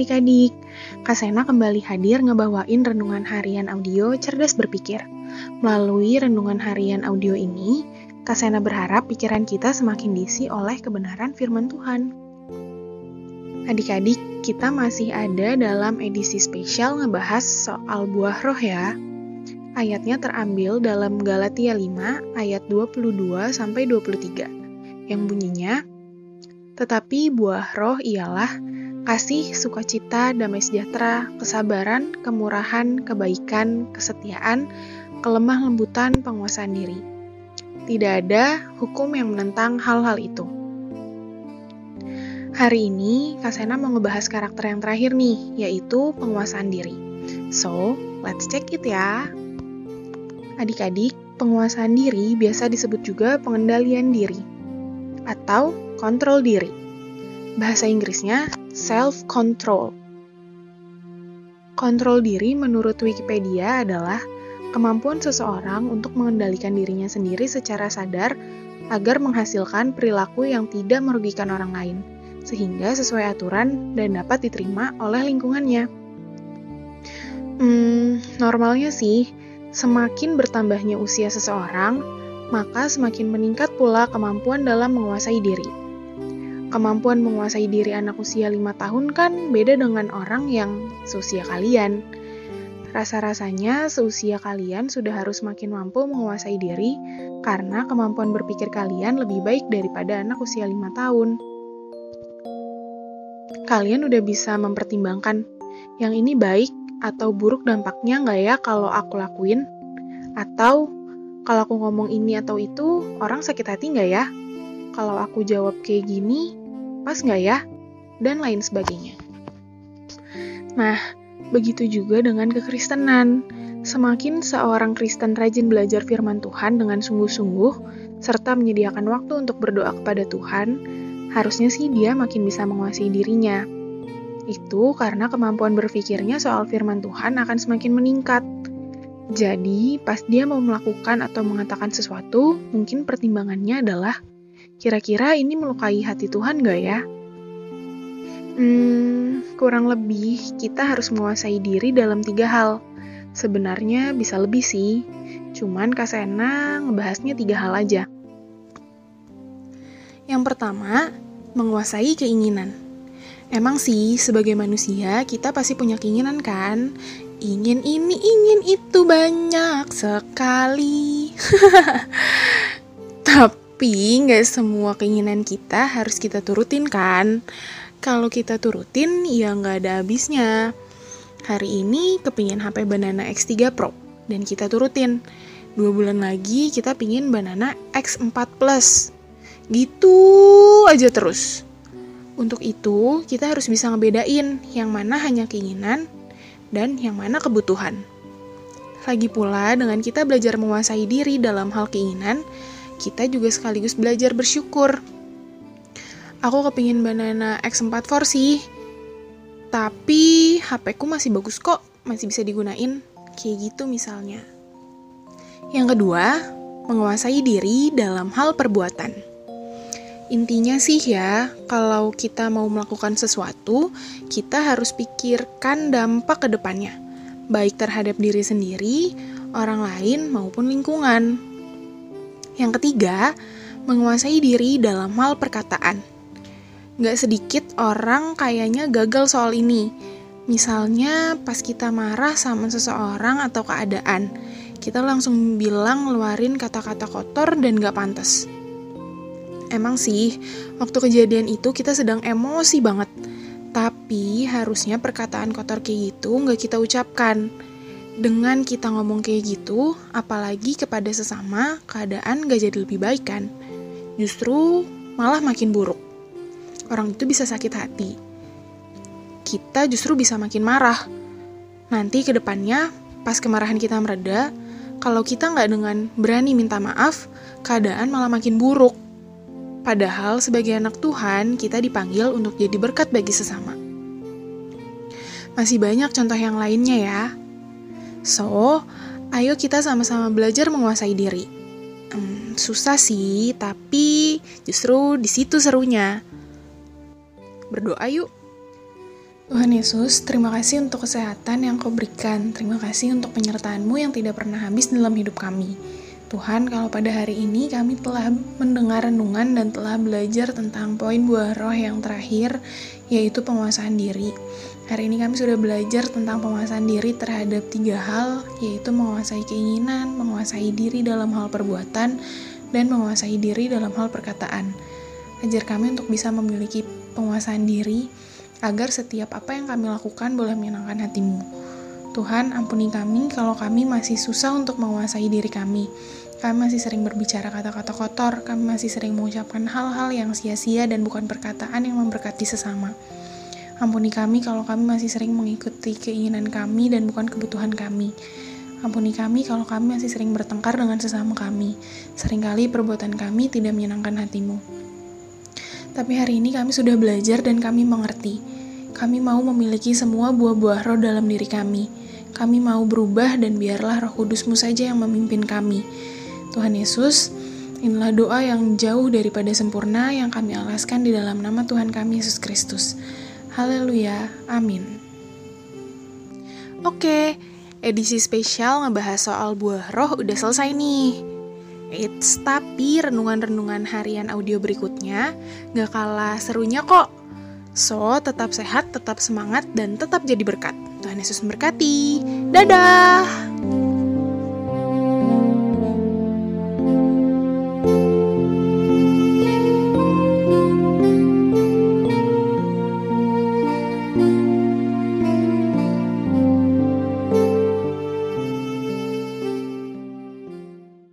adik-adik. Kak Sena kembali hadir ngebawain renungan harian audio Cerdas Berpikir. Melalui renungan harian audio ini, Kak Sena berharap pikiran kita semakin diisi oleh kebenaran firman Tuhan. Adik-adik, kita masih ada dalam edisi spesial ngebahas soal buah roh ya. Ayatnya terambil dalam Galatia 5 ayat 22 sampai 23 yang bunyinya tetapi buah roh ialah kasih, sukacita, damai sejahtera, kesabaran, kemurahan, kebaikan, kesetiaan, kelemah lembutan, penguasaan diri. Tidak ada hukum yang menentang hal-hal itu. Hari ini, Kak Sena mau ngebahas karakter yang terakhir nih, yaitu penguasaan diri. So, let's check it ya. Adik-adik, penguasaan diri biasa disebut juga pengendalian diri atau kontrol diri. Bahasa Inggrisnya self-control. Kontrol diri menurut Wikipedia adalah kemampuan seseorang untuk mengendalikan dirinya sendiri secara sadar agar menghasilkan perilaku yang tidak merugikan orang lain, sehingga sesuai aturan dan dapat diterima oleh lingkungannya. Hmm, normalnya sih, semakin bertambahnya usia seseorang, maka semakin meningkat pula kemampuan dalam menguasai diri kemampuan menguasai diri anak usia 5 tahun kan beda dengan orang yang seusia kalian. Rasa-rasanya seusia kalian sudah harus makin mampu menguasai diri karena kemampuan berpikir kalian lebih baik daripada anak usia 5 tahun. Kalian udah bisa mempertimbangkan yang ini baik atau buruk dampaknya nggak ya kalau aku lakuin? Atau kalau aku ngomong ini atau itu, orang sakit hati nggak ya? Kalau aku jawab kayak gini, pas nggak ya? Dan lain sebagainya. Nah, begitu juga dengan kekristenan. Semakin seorang Kristen rajin belajar firman Tuhan dengan sungguh-sungguh, serta menyediakan waktu untuk berdoa kepada Tuhan, harusnya sih dia makin bisa menguasai dirinya. Itu karena kemampuan berpikirnya soal firman Tuhan akan semakin meningkat. Jadi, pas dia mau melakukan atau mengatakan sesuatu, mungkin pertimbangannya adalah Kira-kira ini melukai hati Tuhan gak ya? Hmm, kurang lebih kita harus menguasai diri dalam tiga hal. Sebenarnya bisa lebih sih, cuman Kak Sena ngebahasnya tiga hal aja. Yang pertama, menguasai keinginan. Emang sih, sebagai manusia, kita pasti punya keinginan kan? Ingin ini, ingin itu banyak sekali. Tapi nggak semua keinginan kita harus kita turutin kan? Kalau kita turutin ya nggak ada habisnya. Hari ini kepingin HP Banana X3 Pro dan kita turutin. Dua bulan lagi kita pingin Banana X4 Plus. Gitu aja terus. Untuk itu, kita harus bisa ngebedain yang mana hanya keinginan dan yang mana kebutuhan. Lagi pula, dengan kita belajar menguasai diri dalam hal keinginan, kita juga sekaligus belajar bersyukur. Aku kepingin banana X4 4 sih, tapi HP ku masih bagus kok, masih bisa digunain. Kayak gitu misalnya. Yang kedua, menguasai diri dalam hal perbuatan. Intinya sih ya, kalau kita mau melakukan sesuatu, kita harus pikirkan dampak ke depannya, baik terhadap diri sendiri, orang lain, maupun lingkungan. Yang ketiga, menguasai diri dalam hal perkataan. Gak sedikit orang kayaknya gagal soal ini. Misalnya pas kita marah sama seseorang atau keadaan, kita langsung bilang ngeluarin kata-kata kotor dan gak pantas. Emang sih, waktu kejadian itu kita sedang emosi banget. Tapi harusnya perkataan kotor kayak gitu gak kita ucapkan dengan kita ngomong kayak gitu, apalagi kepada sesama, keadaan gak jadi lebih baik kan? Justru malah makin buruk. Orang itu bisa sakit hati. Kita justru bisa makin marah. Nanti ke depannya, pas kemarahan kita mereda, kalau kita nggak dengan berani minta maaf, keadaan malah makin buruk. Padahal sebagai anak Tuhan, kita dipanggil untuk jadi berkat bagi sesama. Masih banyak contoh yang lainnya ya, So, ayo kita sama-sama belajar menguasai diri. Hmm, susah sih, tapi justru di situ serunya. Berdoa yuk. Tuhan Yesus, terima kasih untuk kesehatan yang kau berikan. Terima kasih untuk penyertaanmu yang tidak pernah habis dalam hidup kami. Tuhan, kalau pada hari ini kami telah mendengar renungan dan telah belajar tentang poin buah roh yang terakhir, yaitu penguasaan diri. Hari ini kami sudah belajar tentang penguasaan diri terhadap tiga hal, yaitu menguasai keinginan, menguasai diri dalam hal perbuatan, dan menguasai diri dalam hal perkataan. Ajar kami untuk bisa memiliki penguasaan diri, agar setiap apa yang kami lakukan boleh menyenangkan hatimu. Tuhan, ampuni kami kalau kami masih susah untuk menguasai diri kami. Kami masih sering berbicara kata-kata kotor, kami masih sering mengucapkan hal-hal yang sia-sia dan bukan perkataan yang memberkati sesama. Ampuni kami kalau kami masih sering mengikuti keinginan kami dan bukan kebutuhan kami. Ampuni kami kalau kami masih sering bertengkar dengan sesama kami. Seringkali perbuatan kami tidak menyenangkan hatimu. Tapi hari ini kami sudah belajar dan kami mengerti. Kami mau memiliki semua buah-buah roh dalam diri kami. Kami mau berubah dan biarlah roh kudusmu saja yang memimpin kami. Tuhan Yesus, inilah doa yang jauh daripada sempurna yang kami alaskan di dalam nama Tuhan kami Yesus Kristus. Haleluya, amin. Oke, edisi spesial ngebahas soal buah roh udah selesai nih. Eits, tapi renungan-renungan harian audio berikutnya gak kalah serunya kok. So, tetap sehat, tetap semangat, dan tetap jadi berkat. Tuhan Yesus memberkati. Dadah!